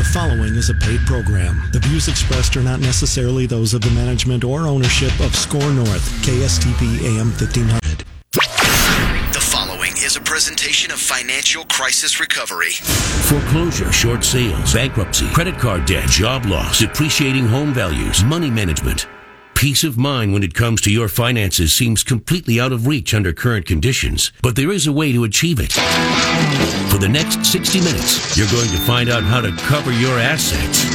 The following is a paid program. The views expressed are not necessarily those of the management or ownership of SKOR North, KSTP AM 1500. The following is a presentation of financial crisis recovery. Foreclosure, short sales, bankruptcy, credit card debt, job loss, depreciating home values, money management. Peace of mind when it comes to your finances seems completely out of reach under current conditions, but there is a way to achieve it. For the next 60 minutes, you're going to find out how to cover your assets.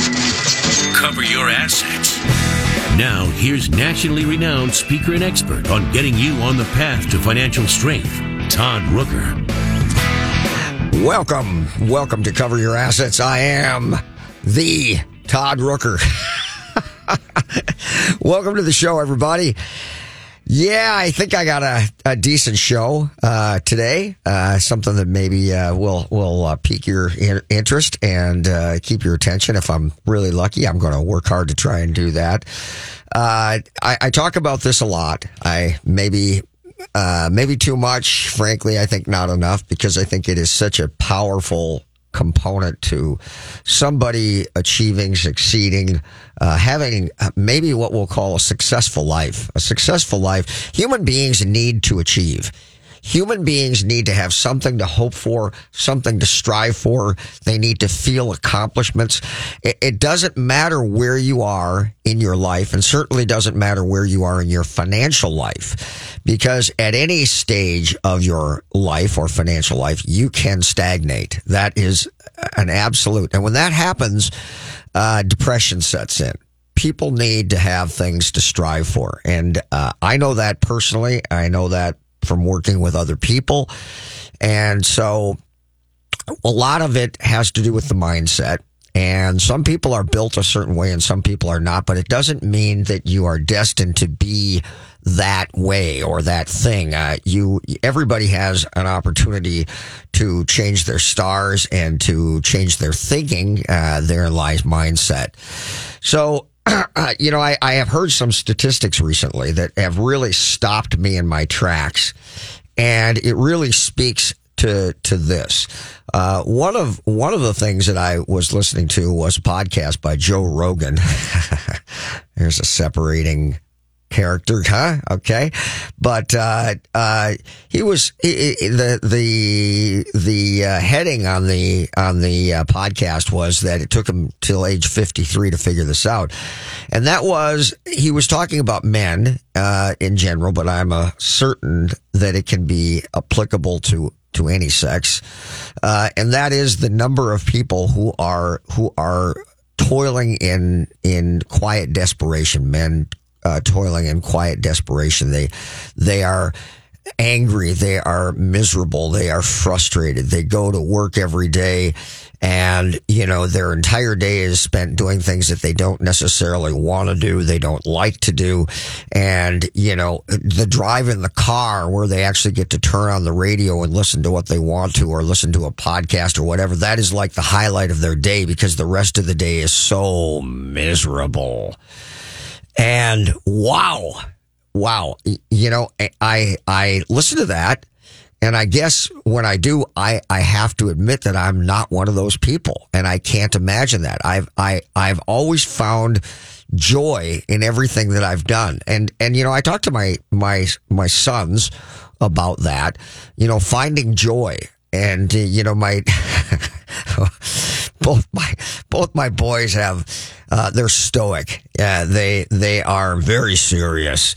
Cover your assets. Now, here's nationally renowned speaker and expert on getting you on the path to financial strength, Todd Rooker. Welcome, welcome to Cover Your Assets. I am the Todd Rooker. welcome to the show, everybody. Yeah, I think I got a, a decent show uh, today. Uh, something that maybe uh, will will uh, pique your in- interest and uh, keep your attention. If I'm really lucky, I'm going to work hard to try and do that. Uh, I, I talk about this a lot. I maybe maybe too much. Frankly, I think not enough because I think it is such a powerful component to somebody achieving, succeeding, uh, having maybe what we'll call a successful life. A successful life. Human beings need to achieve. Human beings need to have something to hope for, something to strive for. They need to feel accomplishments. It, it, doesn't matter where you are in your life and certainly doesn't matter where you are in your financial life because at any stage of your life or financial life, you can stagnate. That is an absolute. And when that happens, uh, depression sets in people need to have things to strive for. And uh, I know that personally. I know that from working with other people. And so a lot of it has to do with the mindset. And some people are built a certain way and some people are not, but it doesn't mean that you are destined to be that way or that thing. Uh, you, everybody has an opportunity to change their stars and to change their thinking. Uh, therein lies mindset. So you know, I, I have heard some statistics recently that have really stopped me in my tracks, and it really speaks to to this. Uh, one of one of the things that I was listening to was a podcast by Joe Rogan. There's a separating character, huh? Okay, but uh, uh, he was he, he, the the the uh, heading on the on the uh, podcast was that it took him till age fifty three to figure this out, and that was he was talking about men uh, in general, but I'm uh, certain that it can be applicable to to any sex, and that is the number of people who are who are toiling in in quiet desperation, men uh, toiling in quiet desperation. They they are angry. They are miserable. They are frustrated. They go to work every day and, you know, their entire day is spent doing things that they don't necessarily want to do. They don't like to do. And, you know, the drive in the car where they actually get to turn on the radio and listen to what they want to or listen to a podcast or whatever. That is like the highlight of their day because the rest of the day is so miserable. And wow, wow, you know, I, I listen to that. And I guess when I do, I, I have to admit that I'm not one of those people and I can't imagine that. I've, I, I've always found joy in everything that I've done. And, and, you know, I talk to my, my, my sons about that, you know, finding joy and, you know, my, both my both my boys have uh, they're stoic. Yeah, they they are very serious,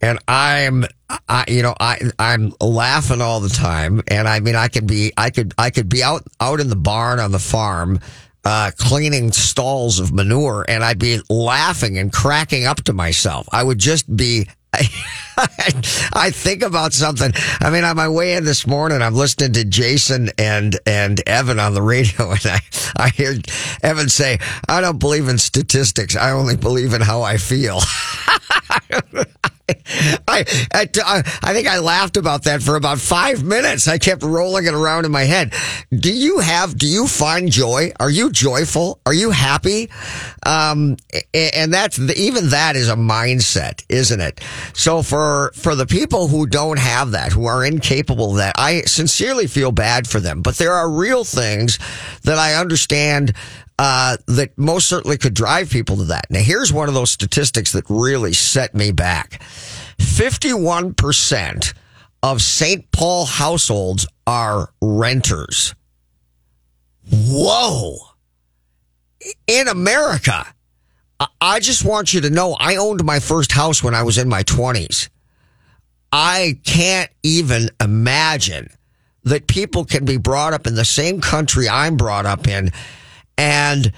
and I'm I you know I I'm laughing all the time, and I mean I could be I could I could be out out in the barn on the farm. Uh, cleaning stalls of manure and I'd be laughing and cracking up to myself. I would just be I think about something. I mean, on my way in this morning, I'm listening to Jason and and Evan on the radio, and I I hear Evan say, "I don't believe in statistics. I only believe in how I feel." I, I, I think I laughed about that for about five minutes. I kept rolling it around in my head. Do you have, do you find joy? Are you joyful? Are you happy? Um, and that's, even that is a mindset, isn't it? So for, for the people who don't have that, who are incapable of that, I sincerely feel bad for them. But there are real things that I understand uh, that most certainly could drive people to that. Now, here's one of those statistics that really set me back 51% of St. Paul households are renters. Whoa. In America, I- just want you to know I owned my first house when I was in my 20s. I can't even imagine that people can be brought up in the same country I'm brought up in and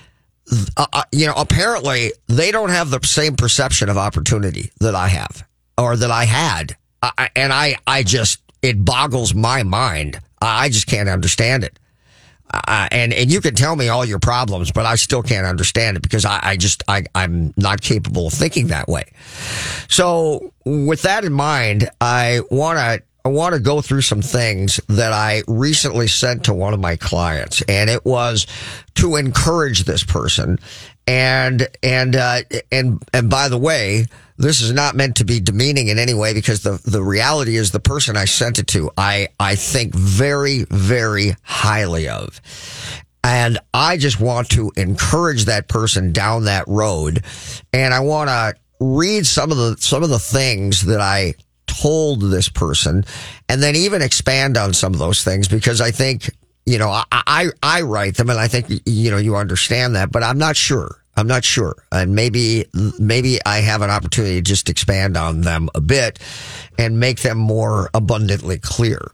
uh, uh, you know apparently they don't have the same perception of opportunity that I have or that I had I, and I I just it boggles my mind I just can't understand it uh, and and you can tell me all your problems, but I still can't understand it because I, I just I I'm not capable of thinking that way. So with that in mind, I want to. I want to go through some things that I recently sent to one of my clients, and it was to encourage this person. And and uh, and and by the way, this is not meant to be demeaning in any way because the the reality is the person I sent it to, I I think very very highly of. And I just want to encourage that person down that road. And I want to read some of the, some of the things that I told this person and then even expand on some of those things because I think, you know, I, I, I write them and I think, you know, you understand that, but I'm not sure. I'm not sure. And maybe, maybe I have an opportunity to just expand on them a bit and make them more abundantly clear.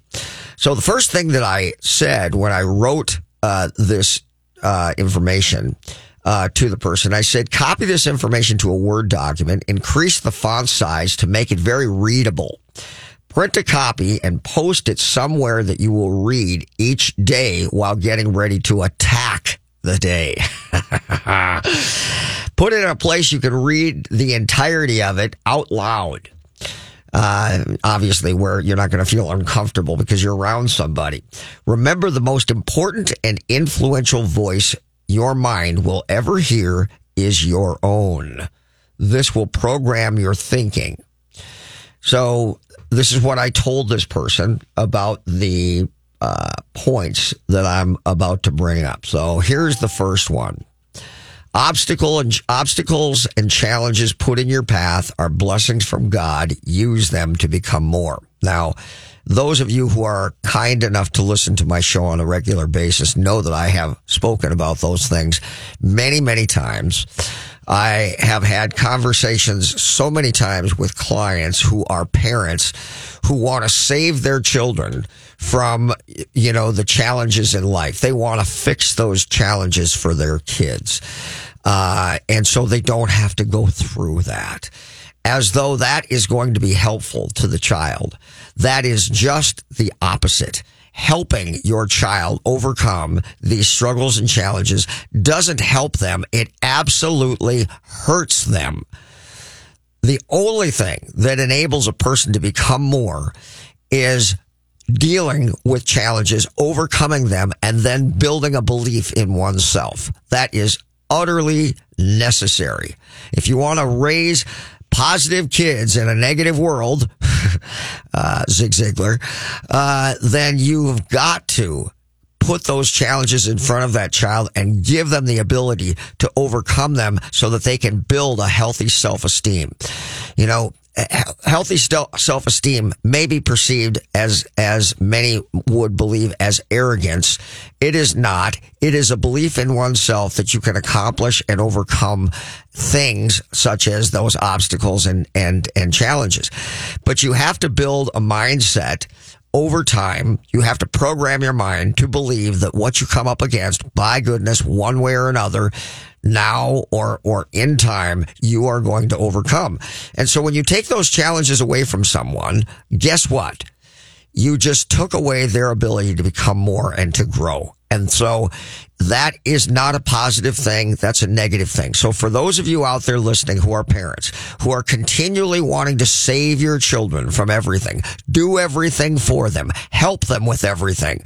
So the first thing that I said when I wrote uh, this uh, information uh, to the person, I said, copy this information to a Word document, increase the font size to make it very readable. Print a copy and post it somewhere that you will read each day while getting ready to attack the day. Put it in a place you can read the entirety of it out loud. Uh, obviously where you're not going to feel uncomfortable because you're around somebody. Remember the most important and influential voice your mind will ever hear is your own. This will program your thinking. So this is what I told this person about the uh, points that I'm about to bring up. So here's the first one. Obstacle and obstacles and challenges put in your path are blessings from God. Use them to become more. Now, those of you who are kind enough to listen to my show on a regular basis know that I have spoken about those things many, many times. I have had conversations so many times with clients who are parents who want to save their children from, you know, the challenges in life. They want to fix those challenges for their kids. Uh, and so they don't have to go through that as though that is going to be helpful to the child. That is just the opposite. Helping your child overcome these struggles and challenges doesn't help them. It absolutely hurts them. The only thing that enables a person to become more is dealing with challenges, overcoming them, and then building a belief in oneself. That is utterly necessary. If you want to raise positive kids in a negative world, uh, Zig Ziglar, uh, then you've got to put those challenges in front of that child and give them the ability to overcome them so that they can build a healthy self-esteem. You know, Uh, healthy self-esteem may be perceived as as many would believe as arrogance. It is not. It is a belief in oneself that you can accomplish and overcome things such as those obstacles and and and challenges. But you have to build a mindset over time, you have to program your mind to believe that what you come up against, by goodness, one way or another, now or, or in time, you are going to overcome. And so when you take those challenges away from someone, guess what? You just took away their ability to become more and to grow. And so that is not a positive thing. That's a negative thing. So for those of you out there listening who are parents, who are continually wanting to save your children from everything, do everything for them, help them with everything.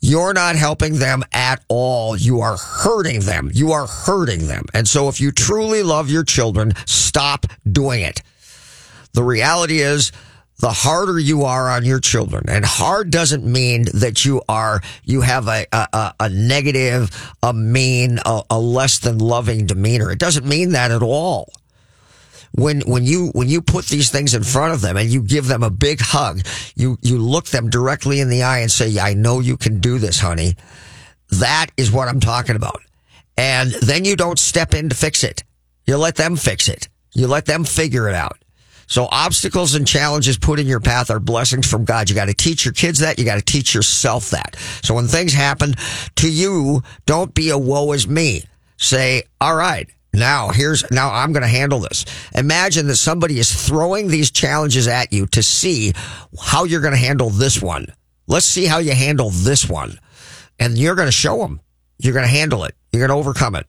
You're not helping them at all. You are hurting them. You are hurting them. And so if you truly love your children, stop doing it. The reality is the harder you are on your children. And hard doesn't mean that you are, you have a, a, a negative, a mean, a, a less than loving demeanor. It doesn't mean that at all when when you when you put these things in front of them and you give them a big hug, you you look them directly in the eye and say, "I know you can do this, honey." That is what I'm talking about. And then you don't step in to fix it. You let them fix it. You let them figure it out. So obstacles and challenges put in your path are blessings from God. You got to teach your kids that. You got to teach yourself that. So when things happen to you, don't be a woe is me. Say, all right, now here's, now I'm going to handle this. Imagine that somebody is throwing these challenges at you to see how you're going to handle this one. Let's see how you handle this one. And you're going to show them. You're going to handle it. You're going to overcome it.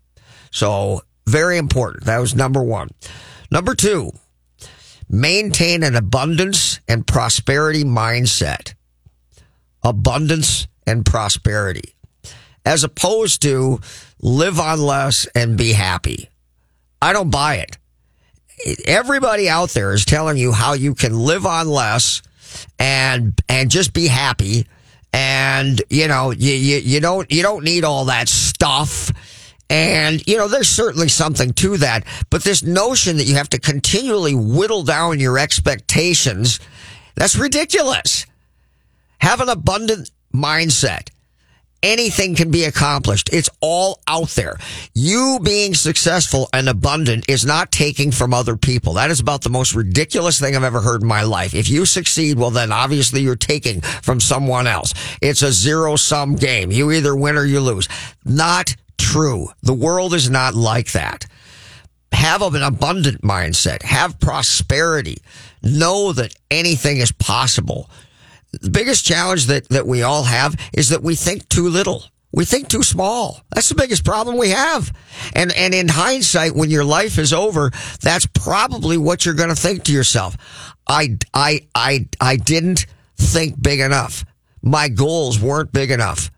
So very important. That was number one. Number two, maintain an abundance and prosperity mindset. Abundance and prosperity. As opposed to live on less and be happy. I don't buy it. Everybody out there is telling you how you can live on less and, and just be happy. And, you know, you, you, you don't, you don't need all that stuff. And, you know, there's certainly something to that, but this notion that you have to continually whittle down your expectations, that's ridiculous. Have an abundant mindset anything can be accomplished. It's all out there. You being successful and abundant is not taking from other people. That is about the most ridiculous thing I've ever heard in my life. If you succeed, well, then obviously you're taking from someone else. It's a zero sum game. You either win or you lose. Not true. The world is not like that. Have an abundant mindset. Have prosperity. Know that anything is possible the biggest challenge that, that we all have is that we think too little. We think too small. That's the biggest problem we have. And, and in hindsight, when your life is over, that's probably what you're going to think to yourself. I, I, I, I didn't think big enough. My goals weren't big enough.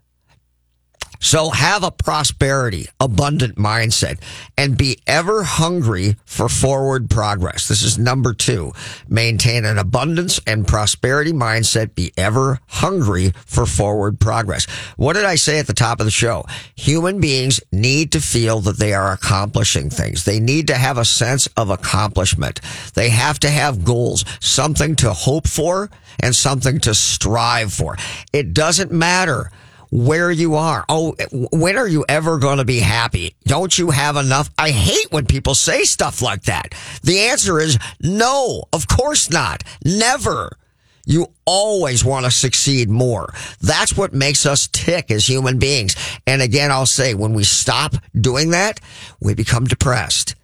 So have a prosperity, abundant mindset and be ever hungry for forward progress. This is number two. Maintain an abundance and prosperity mindset. Be ever hungry for forward progress. What did I say at the top of the show? Human beings need to feel that they are accomplishing things. They need to have a sense of accomplishment. They have to have goals, something to hope for and something to strive for. It doesn't matter where you are. Oh, when are you ever going to be happy? Don't you have enough? I hate when people say stuff like that. The answer is no, of course not. Never. You always want to succeed more. That's what makes us tick as human beings. And again, I'll say when we stop doing that, we become depressed.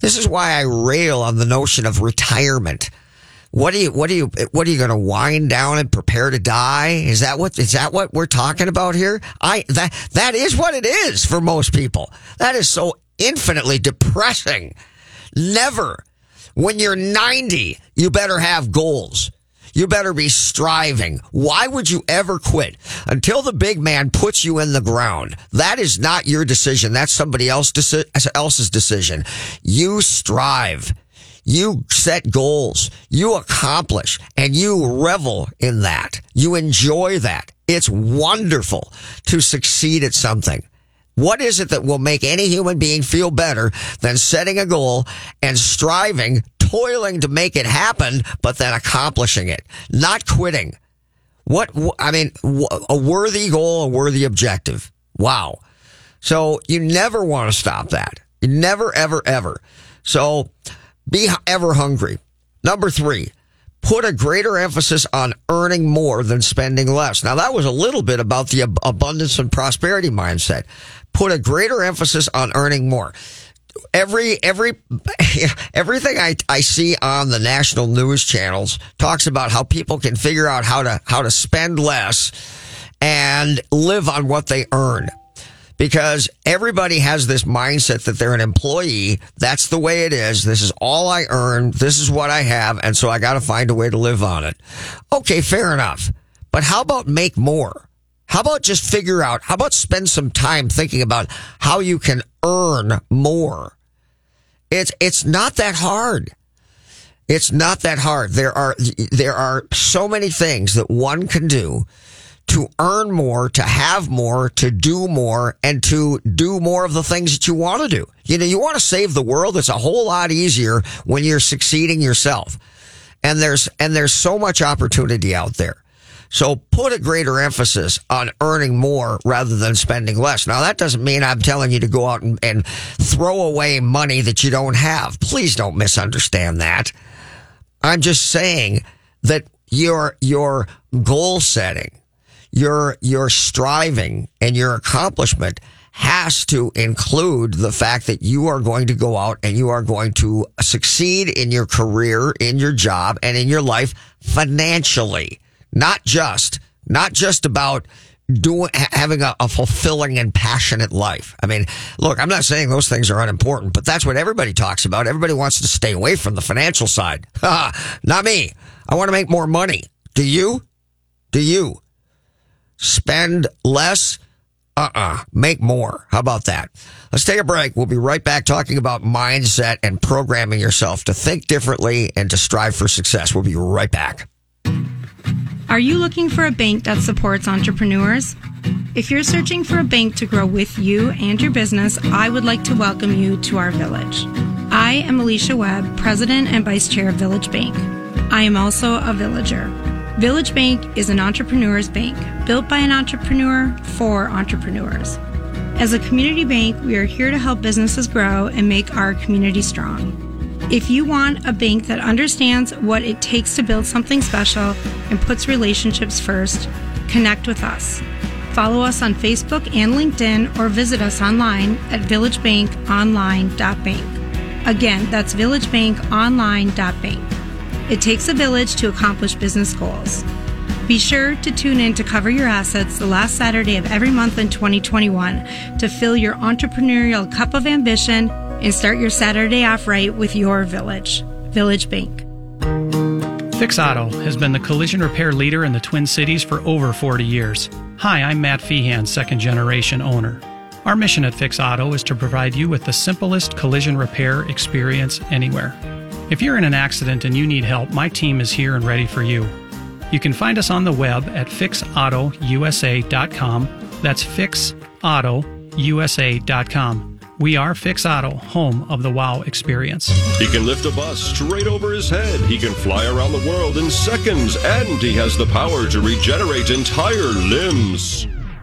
This is why I rail on the notion of retirement. What are you, what are you, what are you going to wind down and prepare to die? Is that what, is that what we're talking about here? I, that, that is what it is for most people. That is so infinitely depressing. Never. When you're 90, you better have goals. You better be striving. Why would you ever quit until the big man puts you in the ground? That is not your decision. That's somebody else else's decision. You strive. You set goals, you accomplish, and you revel in that. You enjoy that. It's wonderful to succeed at something. What is it that will make any human being feel better than setting a goal and striving, toiling to make it happen, but then accomplishing it, not quitting? What, I mean, a worthy goal, a worthy objective. Wow. So you never want to stop that. You never, ever, ever. So be ever hungry. Number three, put a greater emphasis on earning more than spending less. Now that was a little bit about the ab- abundance and prosperity mindset. Put a greater emphasis on earning more. Every, every, everything I, I see on the national news channels talks about how people can figure out how to, how to spend less and live on what they earn because everybody has this mindset that they're an employee. That's the way it is. This is all I earn. This is what I have. And so I got to find a way to live on it. Okay, fair enough. But how about make more? How about just figure out, how about spend some time thinking about how you can earn more? It's, it's not that hard. It's not that hard. There are there are so many things that one can do to earn more, to have more, to do more, and to do more of the things that you want to do. You know, you want to save the world. It's a whole lot easier when you're succeeding yourself. And there's, and there's so much opportunity out there. So put a greater emphasis on earning more rather than spending less. Now that doesn't mean I'm telling you to go out and, and throw away money that you don't have. Please don't misunderstand that. I'm just saying that your, your goal setting, your your striving and your accomplishment has to include the fact that you are going to go out and you are going to succeed in your career, in your job, and in your life financially. Not just, not just about doing, having a, a, fulfilling and passionate life. I mean, look, I'm not saying those things are unimportant, but that's what everybody talks about. Everybody wants to stay away from the financial side. not me. I want to make more money. Do you? Do you? Spend less. Uh-uh. Make more. How about that? Let's take a break. We'll be right back talking about mindset and programming yourself to think differently and to strive for success. We'll be right back. Are you looking for a bank that supports entrepreneurs? If you're searching for a bank to grow with you and your business, I would like to welcome you to our village. I am Alicia Webb, President and Vice Chair of Village Bank. I am also a villager. Village Bank is an entrepreneur's bank, built by an entrepreneur for entrepreneurs. As a community bank, we are here to help businesses grow and make our community strong. If you want a bank that understands what it takes to build something special and puts relationships first, connect with us. Follow us on Facebook and LinkedIn or visit us online at villagebankonline.bank. Again, that's villagebankonline.bank. It takes a village to accomplish business goals. Be sure to tune in to Cover Your Assets the last Saturday of every month in 2021 to fill your entrepreneurial cup of ambition and start your Saturday off right with your village. Village Bank. Fix Auto has been the collision repair leader in the Twin Cities for over 40 years. Hi, I'm Matt Feehan, second generation owner. Our mission at Fix Auto is to provide you with the simplest collision repair experience anywhere. If you're in an accident and you need help, my team is here and ready for you. You can find us on the web at fixautousa.com. That's fixautousa.com. We are Fix Auto, home of the WOW experience. He can lift a bus straight over his head. He can fly around the world in seconds, and he has the power to regenerate entire limbs.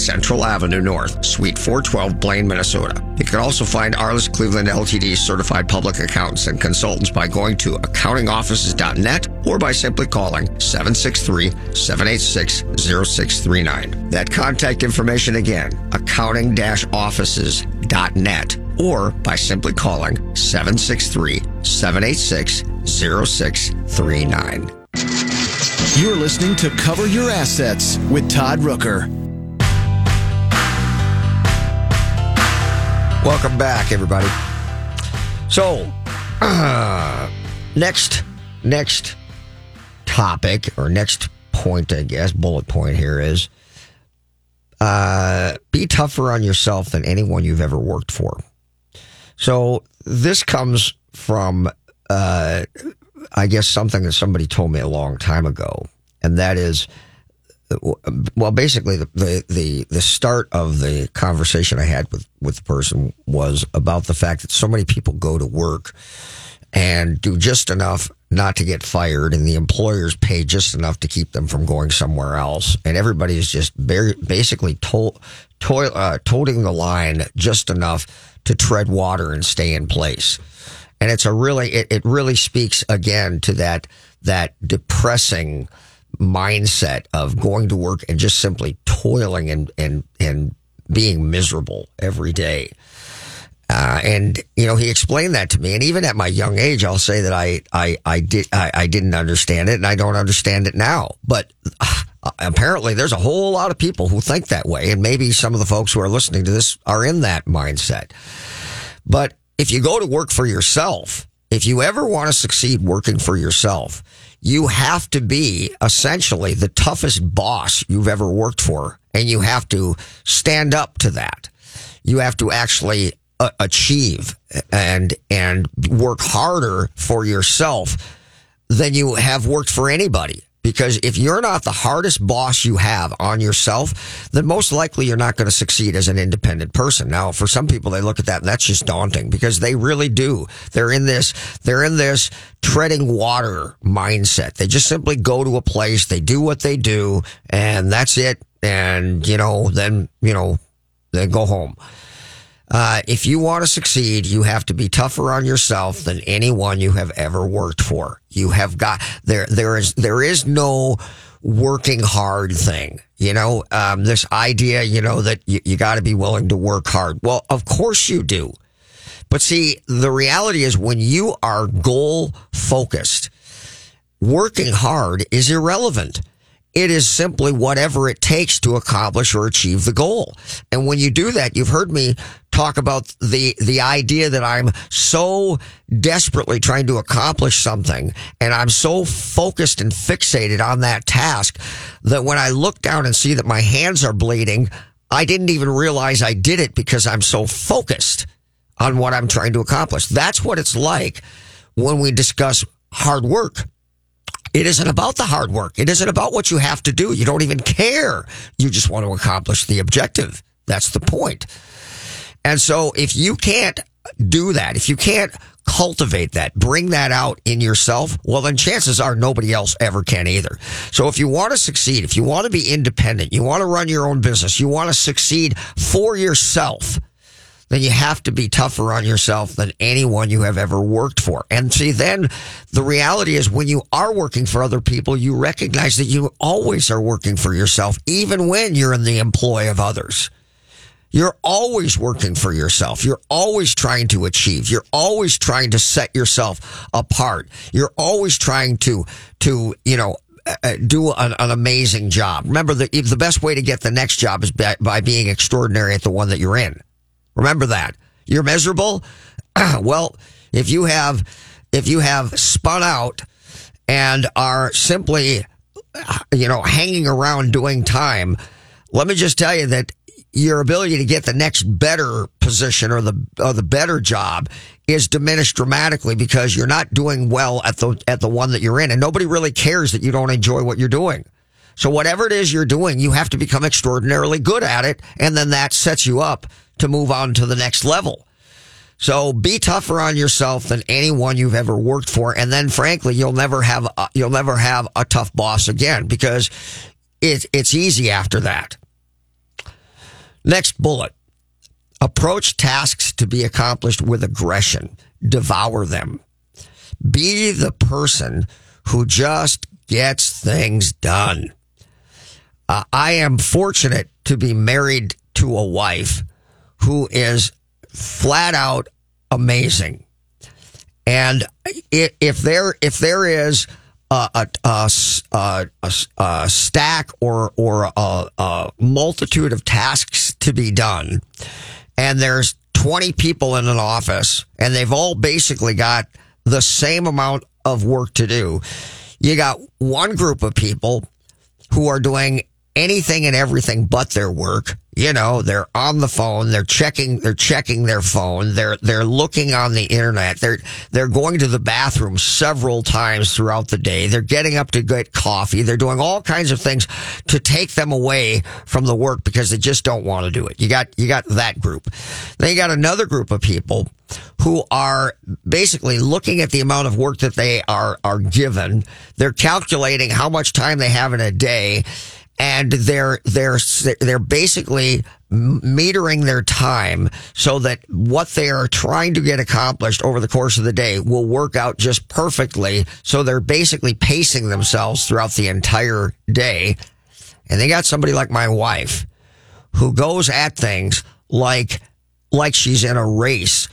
Central Avenue North, Suite 412, Blaine, Minnesota. You can also find Arliss Cleveland LTD certified public accountants and consultants by going to accountingoffices.net or by simply calling 763-786-0639. That contact information again, accounting-offices.net or by simply calling 763-786-0639. You're listening to Cover Your Assets with Todd Rooker. Welcome back, everybody. So, uh, next, next topic or next point, I guess, bullet point here is uh, be tougher on yourself than anyone you've ever worked for. So, this comes from, uh, I guess, something that somebody told me a long time ago, and that is well, basically, the, the, the the start of the conversation I had with with the person was about the fact that so many people go to work and do just enough not to get fired, and the employers pay just enough to keep them from going somewhere else. And everybody is just basically to, to, uh, toting the line just enough to tread water and stay in place. And it's a really, it, it really speaks again to that, that depressing mindset of going to work and just simply toiling and, and, and being miserable every day. Uh, and you know, he explained that to me. And even at my young age, I'll say that I, I, I did, I, I didn't understand it and I don't understand it now. But uh, apparently there's a whole lot of people who think that way. And maybe some of the folks who are listening to this are in that mindset. But if you go to work for yourself, if you ever want to succeed working for yourself, you have to be essentially the toughest boss you've ever worked for. And you have to stand up to that. You have to actually uh, achieve and and work harder for yourself than you have worked for anybody. Because if you're not the hardest boss you have on yourself, then most likely you're not going to succeed as an independent person. Now, for some people, they look at that and that's just daunting because they really do. They're in this, they're in this treading water mindset. They just simply go to a place, they do what they do, and that's it. And, you know, then, you know, then go home. Uh, if you want to succeed, you have to be tougher on yourself than anyone you have ever worked for. You have got there. There is there is no working hard thing. You know, um, this idea, you know, that you, you got to be willing to work hard. Well, of course you do. But see, the reality is when you are goal focused, working hard is irrelevant. It is simply whatever it takes to accomplish or achieve the goal. And when you do that, you've heard me talk about the, the idea that I'm so desperately trying to accomplish something and I'm so focused and fixated on that task that when I look down and see that my hands are bleeding, I didn't even realize I did it because I'm so focused on what I'm trying to accomplish. That's what it's like when we discuss hard work. It isn't about the hard work. It isn't about what you have to do. You don't even care. You just want to accomplish the objective. That's the point. And so if you can't do that, if you can't cultivate that, bring that out in yourself, well, then chances are nobody else ever can either. So if you want to succeed, if you want to be independent, you want to run your own business, you want to succeed for yourself, then you have to be tougher on yourself than anyone you have ever worked for. And see, then the reality is when you are working for other people, you recognize that you always are working for yourself, even when you're in the employ of others. You're always working for yourself. You're always trying to achieve. You're always trying to set yourself apart. You're always trying to, to, you know, uh, do an, an, amazing job. Remember, the, the best way to get the next job is by, by being extraordinary at the one that you're in. Remember that. You're miserable? well, if you have, if you have spun out and are simply, you know, hanging around doing time, let me just tell you that your ability to get the next better position or the or the better job is diminished dramatically because you're not doing well at the at the one that you're in and nobody really cares that you don't enjoy what you're doing. So whatever it is you're doing, you have to become extraordinarily good at it and then that sets you up to move on to the next level. So be tougher on yourself than anyone you've ever worked for and then frankly you'll never have a, you'll never have a tough boss again because it, it's easy after that. Next bullet. Approach tasks to be accomplished with aggression. Devour them. Be the person who just gets things done. Uh, I am fortunate to be married to a wife who is flat out amazing. And if there, if there is a, a, a, a, stack or or a, multitude of tasks to be done, and there's 20 people in an office, and they've all basically got the same amount of work to do. You got one group of people who are doing anything and everything but their work. You know, they're on the phone, they're checking, they're checking their phone, they're, they're looking on the internet, they're, they're going to the bathroom several times throughout the day, they're getting up to get coffee, they're doing all kinds of things to take them away from the work because they just don't want to do it. You got, you got that group. Then you got another group of people who are basically looking at the amount of work that they are, are given. They're calculating how much time they have in a day and they're they're they're basically metering their time so that what they are trying to get accomplished over the course of the day will work out just perfectly. So they're basically pacing themselves throughout the entire day. And they got somebody like my wife who goes at things like like she's in a race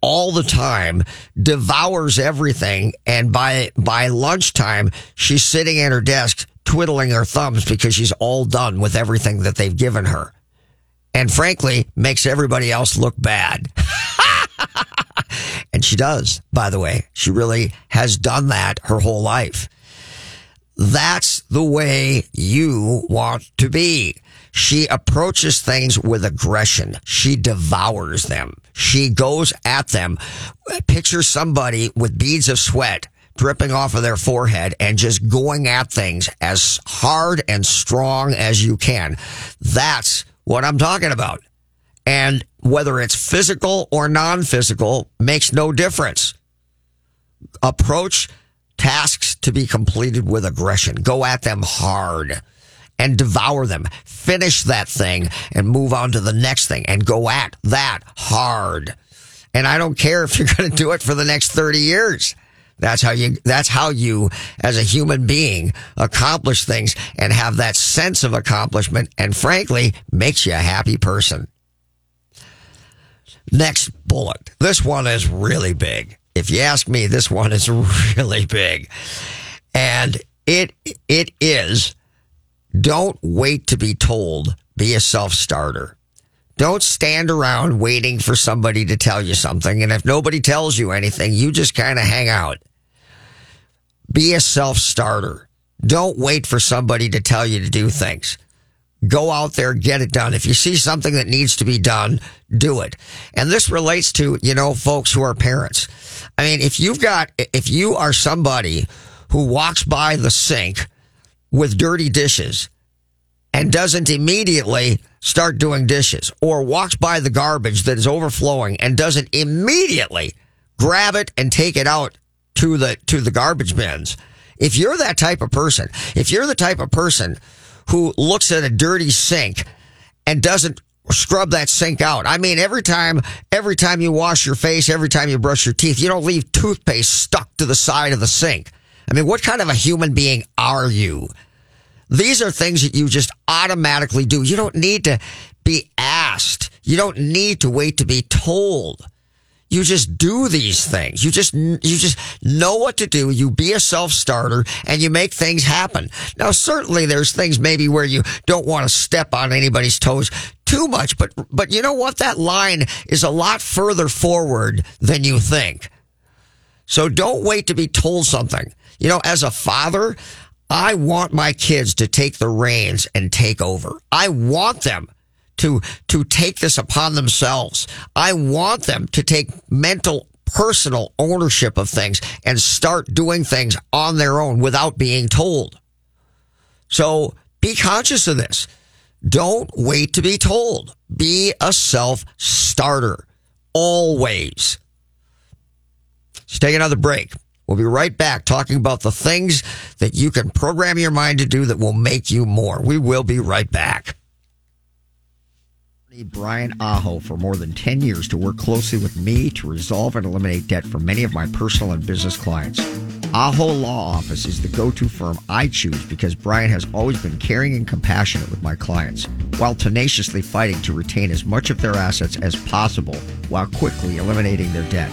all the time, devours everything, and by by lunchtime she's sitting at her desk twiddling her thumbs because she's all done with everything that they've given her. And frankly, makes everybody else look bad. and she does, by the way. She really has done that her whole life. That's the way you want to be. She approaches things with aggression. She devours them. She goes at them. Picture somebody with beads of sweat dripping off of their forehead and just going at things as hard and strong as you can. That's what I'm talking about. And whether it's physical or non physical makes no difference. Approach tasks to be completed with aggression. Go at them hard and devour them. Finish that thing and move on to the next thing and go at that hard. And I don't care if you're going to do it for the next 30 years. That's how you, that's how you, as a human being, accomplish things and have that sense of accomplishment and frankly, makes you a happy person. Next bullet. This one is really big. If you ask me, this one is really big. And it, it is don't wait to be told, be a self starter. Don't stand around waiting for somebody to tell you something. And if nobody tells you anything, you just kind of hang out. Be a self starter. Don't wait for somebody to tell you to do things. Go out there, get it done. If you see something that needs to be done, do it. And this relates to, you know, folks who are parents. I mean, if you've got, if you are somebody who walks by the sink with dirty dishes and doesn't immediately start doing dishes or walks by the garbage that is overflowing and doesn't immediately grab it and take it out to the to the garbage bins. If you're that type of person, if you're the type of person who looks at a dirty sink and doesn't scrub that sink out. I mean, every time, every time you wash your face, every time you brush your teeth, you don't leave toothpaste stuck to the side of the sink. I mean, what kind of a human being are you? These are things that you just automatically do. You don't need to be asked. You don't need to wait to be told. You just do these things. You just, you just know what to do. You be a self-starter and you make things happen. Now, certainly there's things maybe where you don't want to step on anybody's toes too much, but, but you know what? That line is a lot further forward than you think. So don't wait to be told something. You know, as a father, I want my kids to take the reins and take over. I want them to, to take this upon themselves. I want them to take mental, personal ownership of things and start doing things on their own without being told. So be conscious of this. Don't wait to be told. Be a self starter. Always. Let's take another break. We'll be right back talking about the things that you can program your mind to do that will make you more. We will be right back. Brian Aho for more than 10 years to work closely with me to resolve and eliminate debt for many of my personal and business clients. Aho Law Office is the go to firm I choose because Brian has always been caring and compassionate with my clients while tenaciously fighting to retain as much of their assets as possible while quickly eliminating their debt.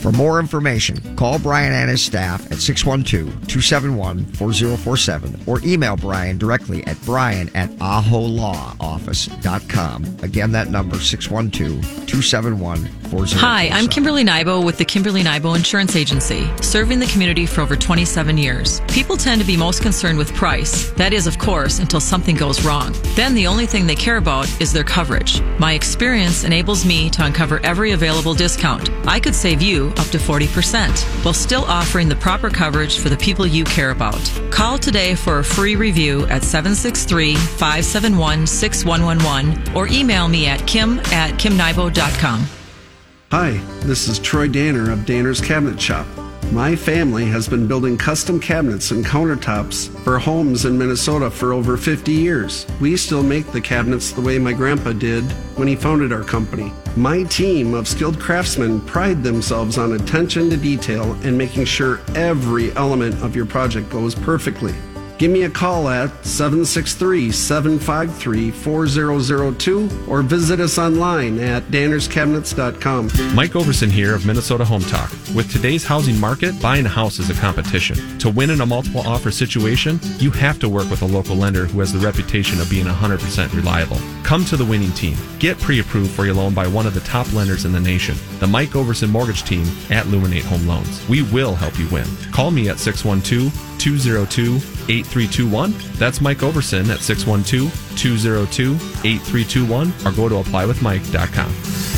For more information, call Brian and his staff at 612-271-4047 or email Brian directly at brian at aholawoffice.com. Again, that number 612-271-4047. Hi, I'm Kimberly Nybo with the Kimberly Nybo Insurance Agency, serving the community for over 27 years. People tend to be most concerned with price. That is, of course, until something goes wrong. Then the only thing they care about is their coverage. My experience enables me to uncover every available discount. I could save you up to 40% while still offering the proper coverage for the people you care about. Call today for a free review at 763 571 6111 or email me at kim at kimnybo.com. Hi, this is Troy Danner of Danner's Cabinet Shop. My family has been building custom cabinets and countertops for homes in Minnesota for over 50 years. We still make the cabinets the way my grandpa did when he founded our company. My team of skilled craftsmen pride themselves on attention to detail and making sure every element of your project goes perfectly. Give me a call at 763 753 4002 or visit us online at dannerscabinets.com. Mike Overson here of Minnesota Home Talk. With today's housing market, buying a house is a competition. To win in a multiple offer situation, you have to work with a local lender who has the reputation of being 100% reliable. Come to the winning team. Get pre approved for your loan by one of the top lenders in the nation, the Mike Overson Mortgage Team at Luminate Home Loans. We will help you win. Call me at 612 202 8321. That's Mike Overson at 612 202 8321 or go to applywithmike.com.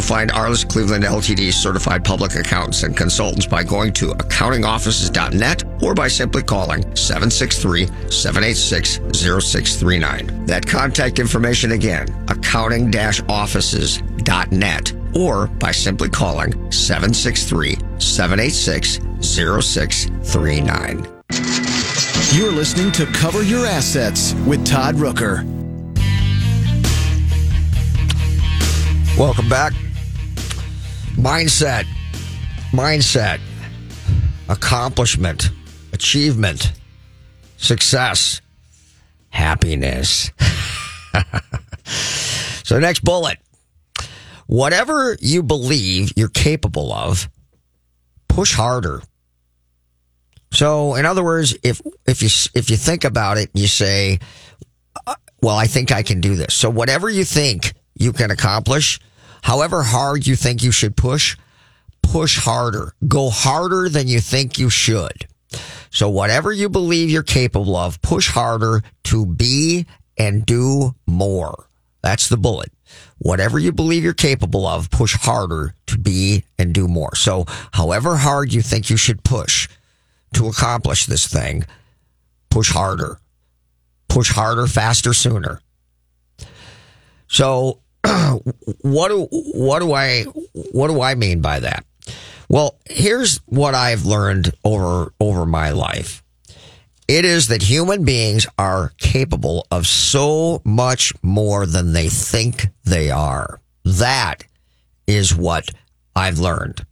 find Arliss Cleveland LTD certified public accountants and consultants by going to accountingoffices.net or by simply calling 763-786-0639. That contact information again, accounting-offices.net or by simply calling 763-786-0639. You're listening to Cover Your Assets with Todd Rooker. Welcome back. Mindset, mindset, accomplishment, achievement, success, happiness. so, next bullet. Whatever you believe you're capable of, push harder. So, in other words, if if you if you think about it, you say, uh, "Well, I think I can do this." So, whatever you think you can accomplish, however hard you think you should push, push harder. Go harder than you think you should. So, whatever you believe you're capable of, push harder to be and do more. That's the bullet. Whatever you believe you're capable of, push harder to be and do more. So, however hard you think you should push to accomplish this thing, push harder. Push harder, faster, sooner. So, what do what do I what do I mean by that? Well, here's what I've learned over over my life. It is that human beings are capable of so much more than they think they are. That is what I've learned.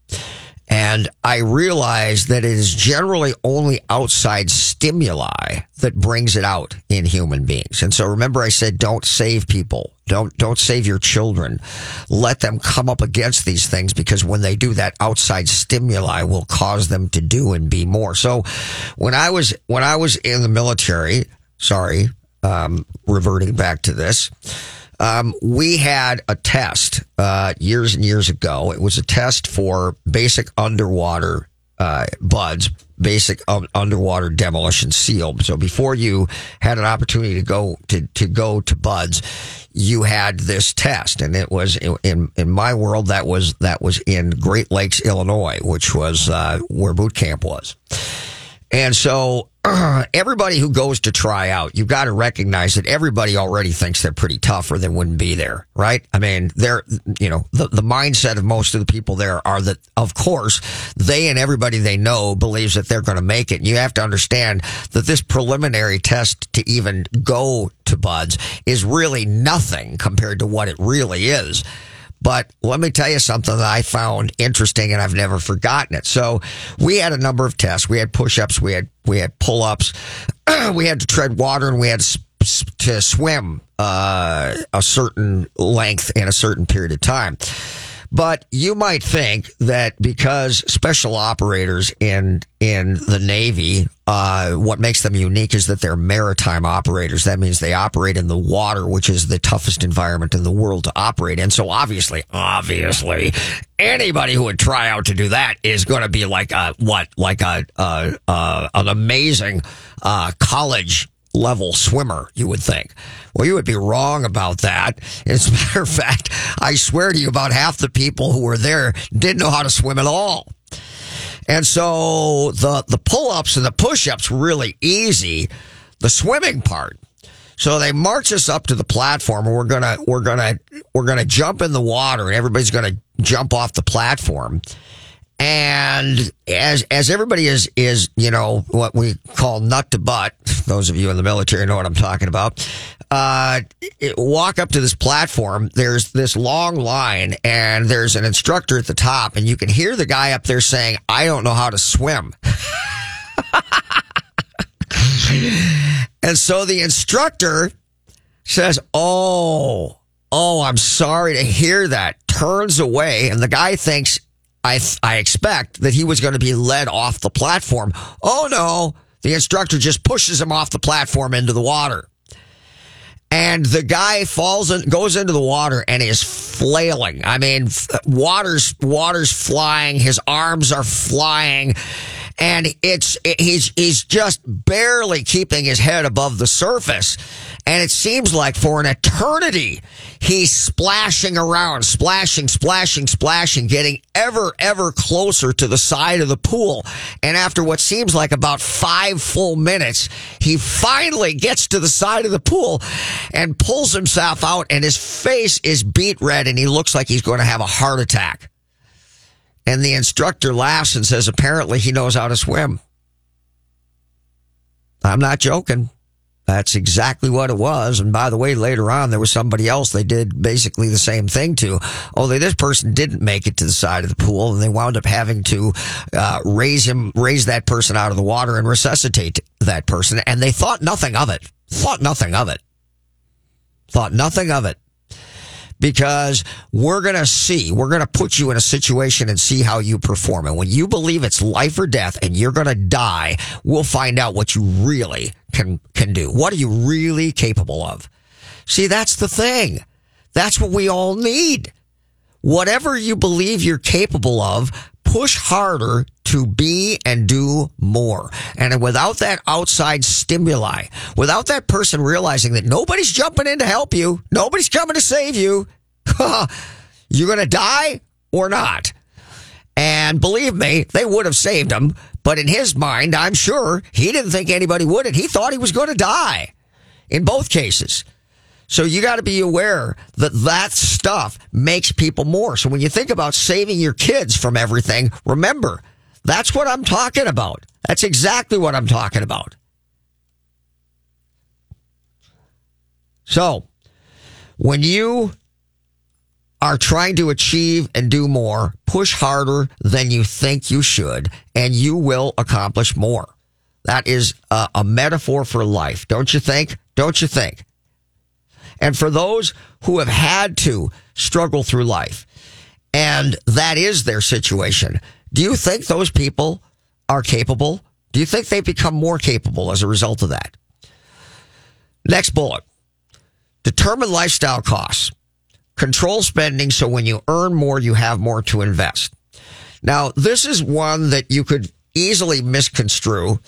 And I realized that it is generally only outside stimuli that brings it out in human beings. And so remember I said don't save people. Don't don't save your children. Let them come up against these things because when they do that outside stimuli will cause them to do and be more. So when I was when I was in the military, sorry, um, reverting back to this, um, we had a test uh, years and years ago. It was a test for basic underwater uh, BUD/S, basic um, underwater demolition seal. So before you had an opportunity to go to to go to BUD/S, you had this test, and it was in in my world that was that was in Great Lakes, Illinois, which was uh, where boot camp was. And so everybody who goes to try out, you've got to recognize that everybody already thinks they're pretty tough or they wouldn't be there, right? I mean, they're, you know, the, the mindset of most of the people there are that, of course, they and everybody they know believes that they're going to make it. And you have to understand that this preliminary test to even go to BUD/S is really nothing compared to what it really is. But let me tell you something that I found interesting and I've never forgotten it. So we had a number of tests. We had push-ups, we had we had pull-ups, we had to tread water, and we had to, to swim uh, a certain length in a certain period of time. But you might think that because special operators in in the Navy, uh, what makes them unique is that they're maritime operators. That means they operate in the water, which is the toughest environment in the world to operate in. So obviously, obviously, anybody who would try out to do that is going to be like a what, like a, a, a an amazing uh, college level swimmer, you would think. Well, you would be wrong about that. As a matter of fact, I swear to you, about half the people who were there didn't know how to swim at all. And so the, the pull ups and the push ups were really easy. The swimming part. So they march us up to the platform and we're gonna, we're gonna, we're gonna jump in the water and everybody's gonna jump off the platform. And as as everybody is is you know what we call nut to butt, those of you in the military know what I'm talking about. Uh, walk up to this platform. There's this long line, and there's an instructor at the top, and you can hear the guy up there saying, "I don't know how to swim." and so the instructor says, "Oh, oh, I'm sorry to hear that." Turns away, and the guy thinks I, I expect that he was going to be led off the platform. Oh no, the instructor just pushes him off the platform into the water. And the guy falls and goes into the water and is flailing. I mean, water's, water's flying. His arms are flying and it's, he's, he's just barely keeping his head above the surface. And it seems like for an eternity, he's splashing around, splashing, splashing, splashing, getting ever, ever closer to the side of the pool. And after what seems like about five full minutes, he finally gets to the side of the pool and pulls himself out and his face is beet red and he looks like he's going to have a heart attack. And the instructor laughs and says, apparently he knows how to swim. I'm not joking. That's exactly what it was. And by the way, later on, there was somebody else they did basically the same thing to. Only this person didn't make it to the side of the pool and they wound up having to uh, raise him, raise that person out of the water and resuscitate that person. And they thought nothing of it. Thought nothing of it. Thought nothing of it because we're going to see, we're going to put you in a situation and see how you perform. And when you believe it's life or death and you're going to die, we'll find out what you really can, can do. What are you really capable of? See, that's the thing. That's what we all need. Whatever you believe you're capable of, push harder to be and do more. And without that outside stimuli, without that person realizing that nobody's jumping in to help you, nobody's coming to save you, you're going to die or not. And believe me, they would have saved him. But in his mind, I'm sure he didn't think anybody would. And he thought he was going to die in both cases. So you got to be aware that that stuff makes people more. So when you think about saving your kids from everything, remember, that's what I'm talking about. That's exactly what I'm talking about. So when you are trying to achieve and do more, push harder than you think you should, and you will accomplish more. That is a, a metaphor for life, don't you think? Don't you think? And for those who have had to struggle through life, and that is their situation, do you think those people are capable? Do you think they become more capable as a result of that? Next bullet. Determine lifestyle costs. Control spending so when you earn more, you have more to invest. Now, this is one that you could easily misconstrue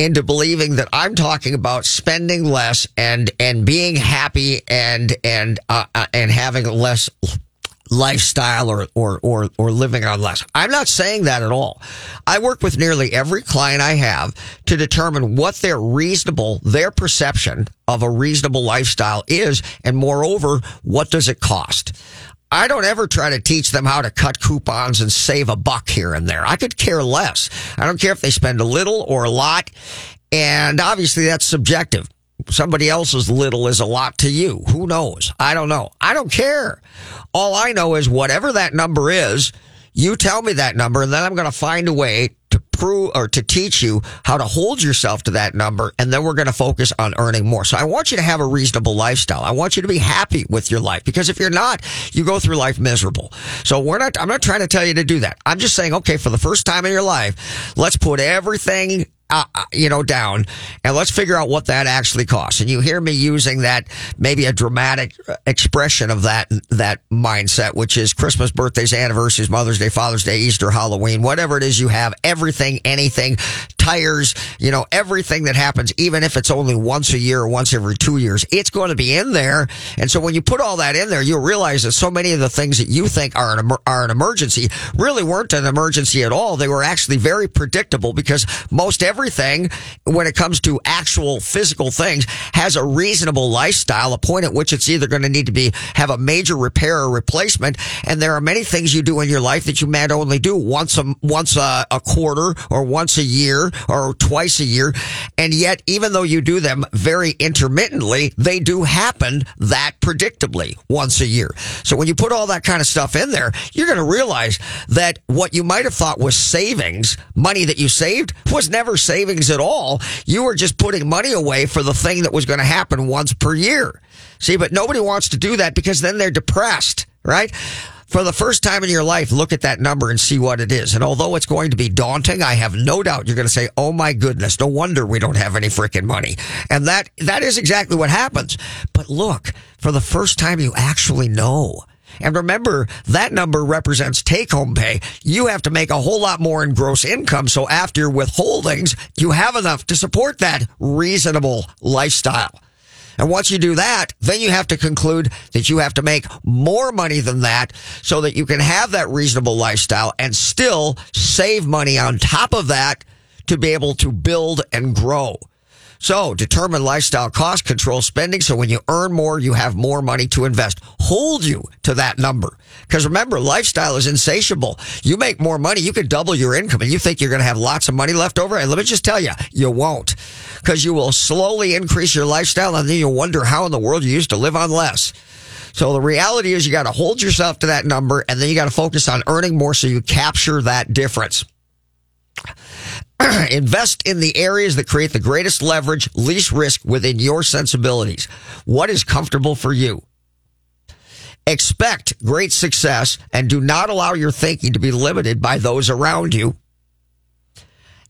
into believing that I'm talking about spending less and and being happy and and uh, uh, and having less lifestyle or, or, or, or living on less. I'm not saying that at all. I work with nearly every client I have to determine what their reasonable, their perception of a reasonable lifestyle is. And moreover, what does it cost? I don't ever try to teach them how to cut coupons and save a buck here and there. I could care less. I don't care if they spend a little or a lot. And obviously that's subjective. Somebody else's little is a lot to you. Who knows? I don't know. I don't care. All I know is whatever that number is, you tell me that number and then I'm going to find a way prove or to teach you how to hold yourself to that number. And then we're going to focus on earning more. So I want you to have a reasonable lifestyle. I want you to be happy with your life because if you're not, you go through life miserable. So we're not, I'm not trying to tell you to do that. I'm just saying, okay, for the first time in your life, let's put everything uh, you know, down and let's figure out what that actually costs. And you hear me using that maybe a dramatic expression of that, that mindset, which is Christmas, birthdays, anniversaries, Mother's Day, Father's Day, Easter, Halloween, whatever it is you have, everything, anything, tires, you know, everything that happens, even if it's only once a year or once every two years, it's going to be in there. And so when you put all that in there, you'll realize that so many of the things that you think are an, are an emergency really weren't an emergency at all. They were actually very predictable because most everything when it comes to actual physical things has a reasonable lifestyle, a point at which it's either going to need to be, have a major repair or replacement. And there are many things you do in your life that you might only do once a, once a, a quarter or once a year or twice a year. And yet, even though you do them very intermittently, they do happen that predictably once a year. So when you put all that kind of stuff in there, you're going to realize that what you might have thought was savings, money that you saved was never savings at all. You were just putting money away for the thing that was going to happen once per year. See, but nobody wants to do that because then they're depressed, right? For the first time in your life, look at that number and see what it is. And although it's going to be daunting, I have no doubt you're going to say, "Oh my goodness, no wonder we don't have any freaking money." And that that is exactly what happens. But look, for the first time you actually know and remember, that number represents take home pay. You have to make a whole lot more in gross income. So after withholdings, you have enough to support that reasonable lifestyle. And once you do that, then you have to conclude that you have to make more money than that so that you can have that reasonable lifestyle and still save money on top of that to be able to build and grow. So determine lifestyle cost, control spending. So when you earn more, you have more money to invest. Hold you to that number. Because remember, lifestyle is insatiable. You make more money, you could double your income and you think you're going to have lots of money left over. And let me just tell you, you won't. Because you will slowly increase your lifestyle and then you'll wonder how in the world you used to live on less. So the reality is you got to hold yourself to that number and then you got to focus on earning more so you capture that difference. Invest in the areas that create the greatest leverage, least risk within your sensibilities. What is comfortable for you? Expect great success and do not allow your thinking to be limited by those around you.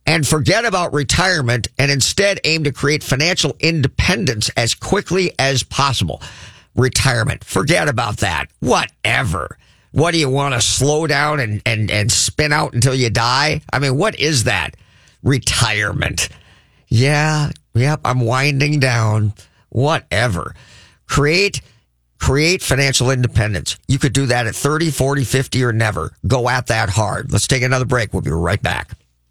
And forget about retirement and instead aim to create financial independence as quickly as possible. Retirement. Forget about that. Whatever. What do you want to slow down and, and, and spin out until you die? I mean, what is that? Retirement. Yeah, yep, I'm winding down. Whatever. Create create financial independence. You could do that at 30, 40, 50 or never. Go at that hard. Let's take another break. We'll be right back.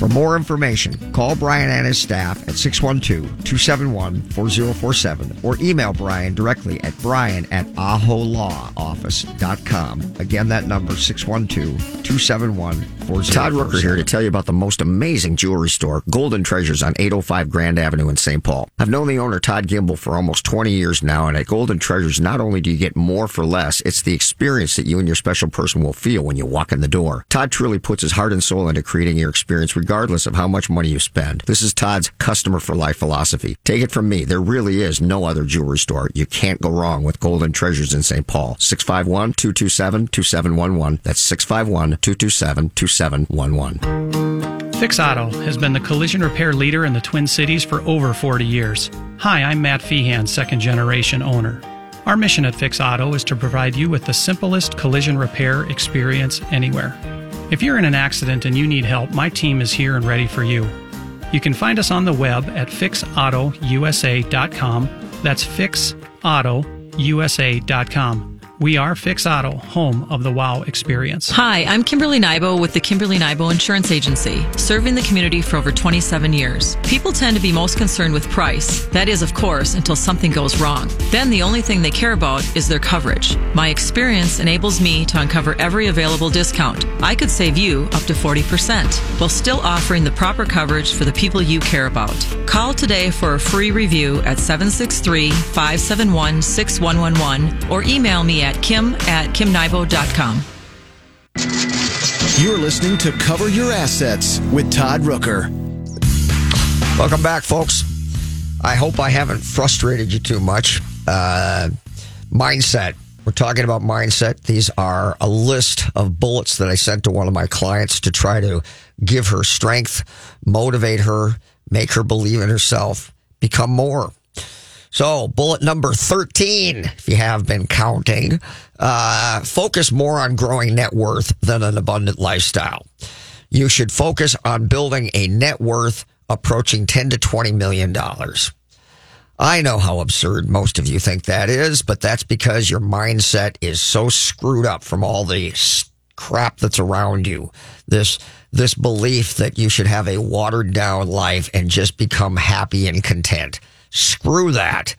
For more information, call Brian and his staff at 612-271-4047 or email Brian directly at brian at aholawoffice.com. Again, that number 612-271-4047. Todd Rooker here to tell you about the most amazing jewelry store, Golden Treasures on 805 Grand Avenue in St. Paul. I've known the owner, Todd Gimble, for almost 20 years now, and at Golden Treasures, not only do you get more for less, it's the experience that you and your special person will feel when you walk in the door. Todd truly puts his heart and soul into creating your experience regardless of how much money you spend. This is Todd's customer for life philosophy. Take it from me, there really is no other jewelry store. You can't go wrong with Golden Treasures in St. Paul. 651-227-2711. That's 651-227-2711. Fix Auto has been the collision repair leader in the Twin Cities for over 40 years. Hi, I'm Matt Feehan, second generation owner. Our mission at Fix Auto is to provide you with the simplest collision repair experience anywhere. If you're in an accident and you need help, my team is here and ready for you. You can find us on the web at fixautousa.com. That's fixautousa.com. We are Fix Auto, home of the WOW experience. Hi, I'm Kimberly Nybo with the Kimberly Nybo Insurance Agency, serving the community for over 27 years. People tend to be most concerned with price. That is, of course, until something goes wrong. Then the only thing they care about is their coverage. My experience enables me to uncover every available discount. I could save you up to 40% while still offering the proper coverage for the people you care about. Call today for a free review at 763 571 6111 or email me at kim at kimnybo.com. You're listening to Cover Your Assets with Todd Rooker. Welcome back, folks. I hope I haven't frustrated you too much. Uh, mindset. We're talking about mindset. These are a list of bullets that I sent to one of my clients to try to give her strength, motivate her, make her believe in herself, become more. So, bullet number 13, if you have been counting, uh, focus more on growing net worth than an abundant lifestyle. You should focus on building a net worth approaching 10 to 20 million dollars. I know how absurd most of you think that is, but that's because your mindset is so screwed up from all the crap that's around you. This, this belief that you should have a watered down life and just become happy and content. Screw that.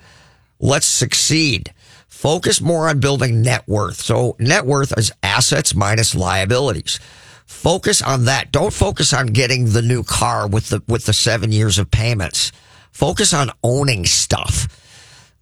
Let's succeed. Focus more on building net worth. So net worth is assets minus liabilities. Focus on that. Don't focus on getting the new car with the, with the seven years of payments. Focus on owning stuff.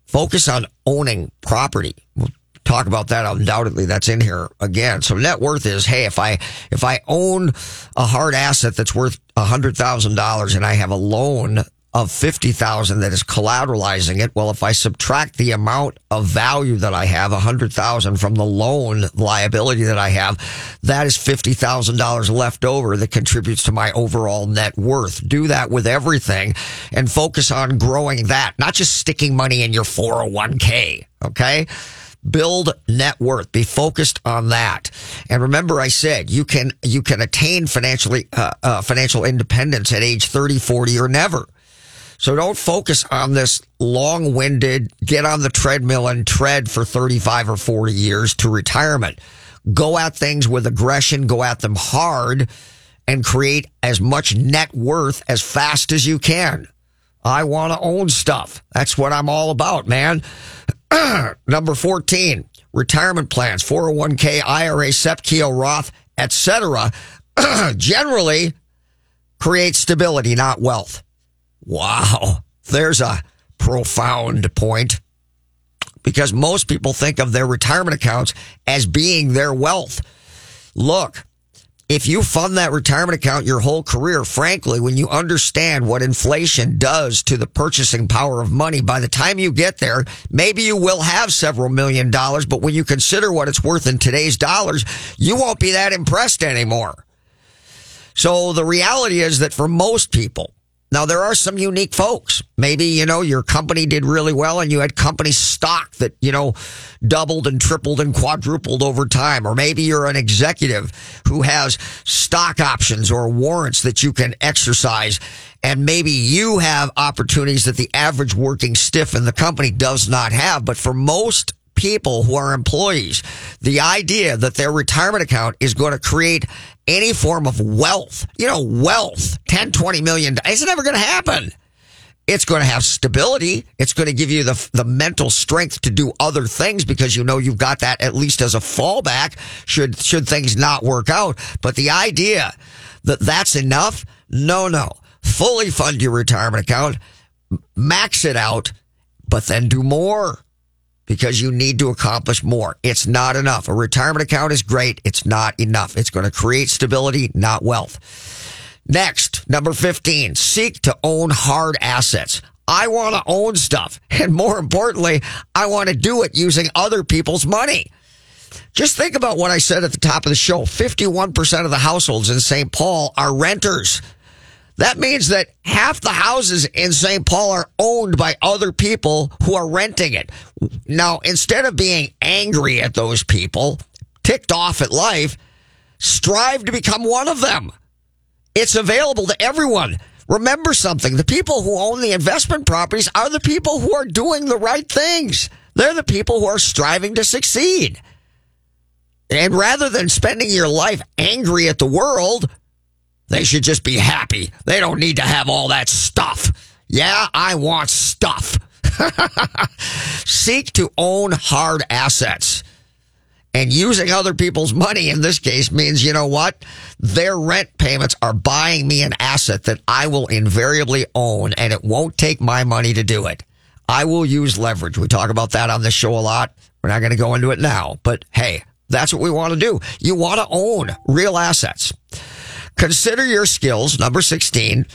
Focus on owning property. We'll talk about that undoubtedly. That's in here again. So net worth is, hey, if I, if I own a hard asset that's worth a hundred thousand dollars and I have a loan of 50,000 that is collateralizing it. Well, if I subtract the amount of value that I have, 100,000 from the loan liability that I have, that is $50,000 left over that contributes to my overall net worth. Do that with everything and focus on growing that, not just sticking money in your 401k. Okay build net worth be focused on that and remember i said you can you can attain financially uh, uh, financial independence at age 30 40 or never so don't focus on this long winded, get on the treadmill and tread for 35 or 40 years to retirement. Go at things with aggression, go at them hard and create as much net worth as fast as you can. I want to own stuff. That's what I'm all about, man. Number 14, retirement plans, 401k, IRA, SEP, Keogh, Roth, etc. generally create stability, not wealth. Wow. There's a profound point because most people think of their retirement accounts as being their wealth. Look, if you fund that retirement account your whole career, frankly, when you understand what inflation does to the purchasing power of money, by the time you get there, maybe you will have several million dollars, but when you consider what it's worth in today's dollars, you won't be that impressed anymore. So the reality is that for most people, now there are some unique folks. Maybe, you know, your company did really well and you had company stock that, you know, doubled and tripled and quadrupled over time. Or maybe you're an executive who has stock options or warrants that you can exercise. And maybe you have opportunities that the average working stiff in the company does not have. But for most people who are employees, the idea that their retirement account is going to create any form of wealth, you know, wealth, 10, 20 million, it's never going to happen. It's going to have stability. It's going to give you the, the mental strength to do other things because you know you've got that at least as a fallback should, should things not work out. But the idea that that's enough, no, no. Fully fund your retirement account, max it out, but then do more because you need to accomplish more. It's not enough. A retirement account is great. It's not enough. It's going to create stability, not wealth. Next, number 15, seek to own hard assets. I want to own stuff. And more importantly, I want to do it using other people's money. Just think about what I said at the top of the show. 51% of the households in St. Paul are renters. That means that half the houses in St. Paul are owned by other people who are renting it. Now, instead of being angry at those people, ticked off at life, strive to become one of them. It's available to everyone. Remember something. The people who own the investment properties are the people who are doing the right things. They're the people who are striving to succeed. And rather than spending your life angry at the world, they should just be happy. They don't need to have all that stuff. Yeah, I want stuff. Seek to own hard assets. And using other people's money in this case means, you know what? Their rent payments are buying me an asset that I will invariably own and it won't take my money to do it. I will use leverage. We talk about that on the show a lot. We're not going to go into it now, but hey, that's what we want to do. You want to own real assets. Consider your skills, number 16,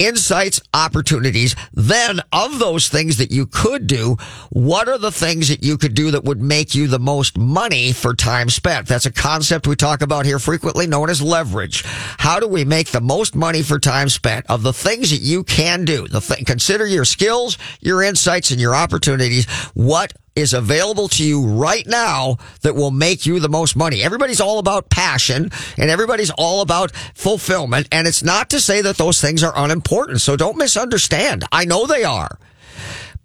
insights, opportunities. Then of those things that you could do, what are the things that you could do that would make you the most money for time spent? That's a concept we talk about here frequently known as leverage. How do we make the most money for time spent of the things that you can do? The th- consider your skills, your insights, and your opportunities. What is available to you right now that will make you the most money. Everybody's all about passion and everybody's all about fulfillment. And it's not to say that those things are unimportant. So don't misunderstand. I know they are.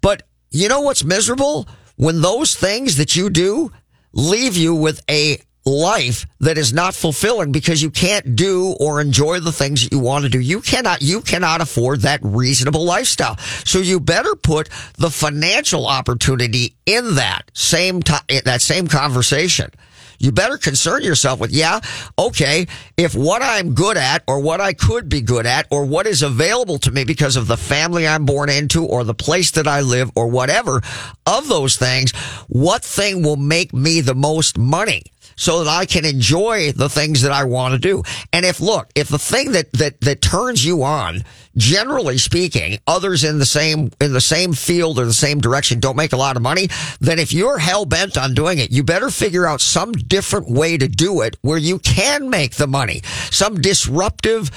But you know what's miserable? When those things that you do leave you with a life that is not fulfilling because you can't do or enjoy the things that you want to do. You cannot, you cannot afford that reasonable lifestyle. So you better put the financial opportunity in that same that same conversation. You better concern yourself with, yeah, okay, if what I'm good at or what I could be good at or what is available to me because of the family I'm born into or the place that I live or whatever of those things, what thing will make me the most money? So that I can enjoy the things that I want to do. And if look, if the thing that that that turns you on generally speaking, others in the same in the same field or the same direction don't make a lot of money, then if you're hell bent on doing it, you better figure out some different way to do it where you can make the money. Some disruptive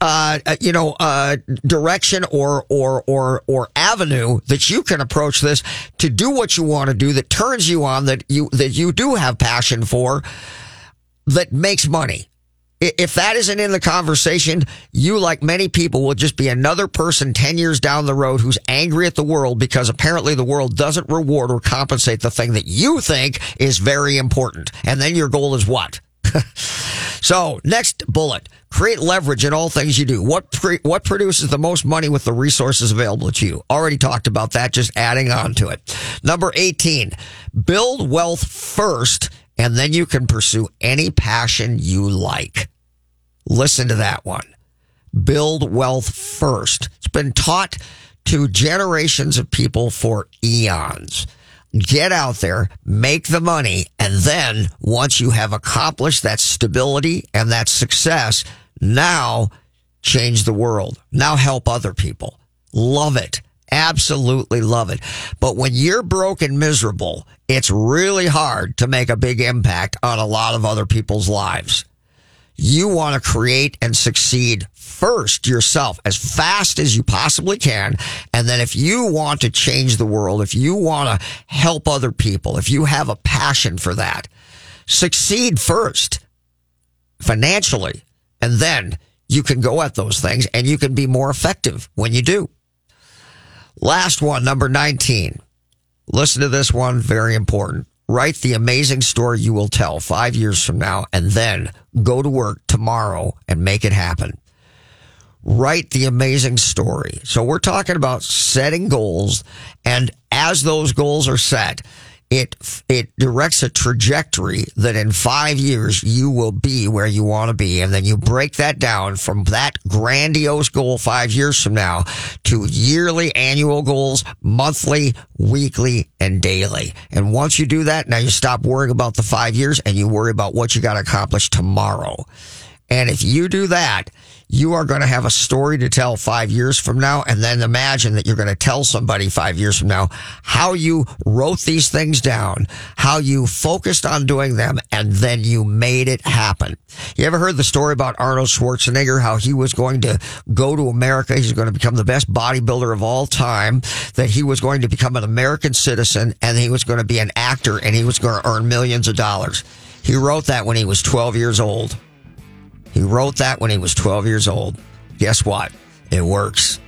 uh, you know, uh, direction or, or, or, or avenue that you can approach this to do what you want to do that turns you on, that you, that you do have passion for, that makes money. If that isn't in the conversation, you, like many people, will just be another person 10 years down the road who's angry at the world because apparently the world doesn't reward or compensate the thing that you think is very important. And then your goal is what? so next bullet, create leverage in all things you do. What, pre- what produces the most money with the resources available to you? Already talked about that, just adding on to it. Number 18, build wealth first and then you can pursue any passion you like. Listen to that one. Build wealth first. It's been taught to generations of people for eons get out there, make the money, and then once you have accomplished that stability and that success, now change the world. Now help other people. Love it. Absolutely love it. But when you're broke and miserable, it's really hard to make a big impact on a lot of other people's lives. You want to create and succeed first yourself as fast as you possibly can. And then if you want to change the world, if you want to help other people, if you have a passion for that, succeed first financially. And then you can go at those things and you can be more effective when you do. Last one, number 19. Listen to this one, very important. Write the amazing story you will tell five years from now and then go to work tomorrow and make it happen. Write the amazing story. So we're talking about setting goals and as those goals are set, it it directs a trajectory that in five years you will be where you want to be, and then you break that down from that grandiose goal five years from now to yearly, annual goals, monthly, weekly, and daily. And once you do that, now you stop worrying about the five years and you worry about what you got to accomplish tomorrow. And if you do that, you are going to have a story to tell five years from now. And then imagine that you're going to tell somebody five years from now how you wrote these things down, how you focused on doing them, and then you made it happen. You ever heard the story about Arnold Schwarzenegger, how he was going to go to America? He's going to become the best bodybuilder of all time, that he was going to become an American citizen and he was going to be an actor and he was going to earn millions of dollars. He wrote that when he was 12 years old. He wrote that when he was 12 years old. Guess what? It works.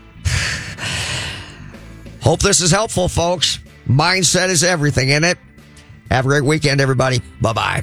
Hope this is helpful, folks. Mindset is everything in it. Have a great weekend, everybody. Bye bye.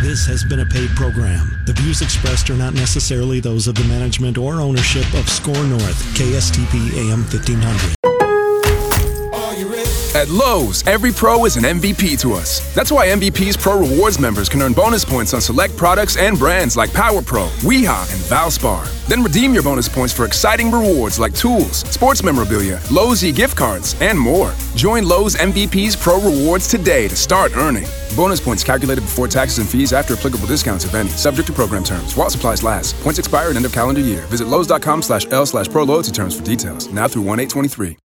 This has been a paid program. The views expressed are not necessarily those of the management or ownership of SKOR North, KSTP AM 1500. At Lowe's, every pro is an MVP to us. That's why MVP's Pro Rewards members can earn bonus points on select products and brands like Power Pro, Weehaw, and Valspar. Then redeem your bonus points for exciting rewards like tools, sports memorabilia, Lowe's e-gift cards, and more. Join Lowe's MVP's Pro Rewards today to start earning. Bonus points calculated before taxes and fees after applicable discounts, if any. Subject to program terms. While supplies last. Points expire at end of calendar year. Visit Lowe's.com slash L slash pro loyalty terms for details. Now through 1 823.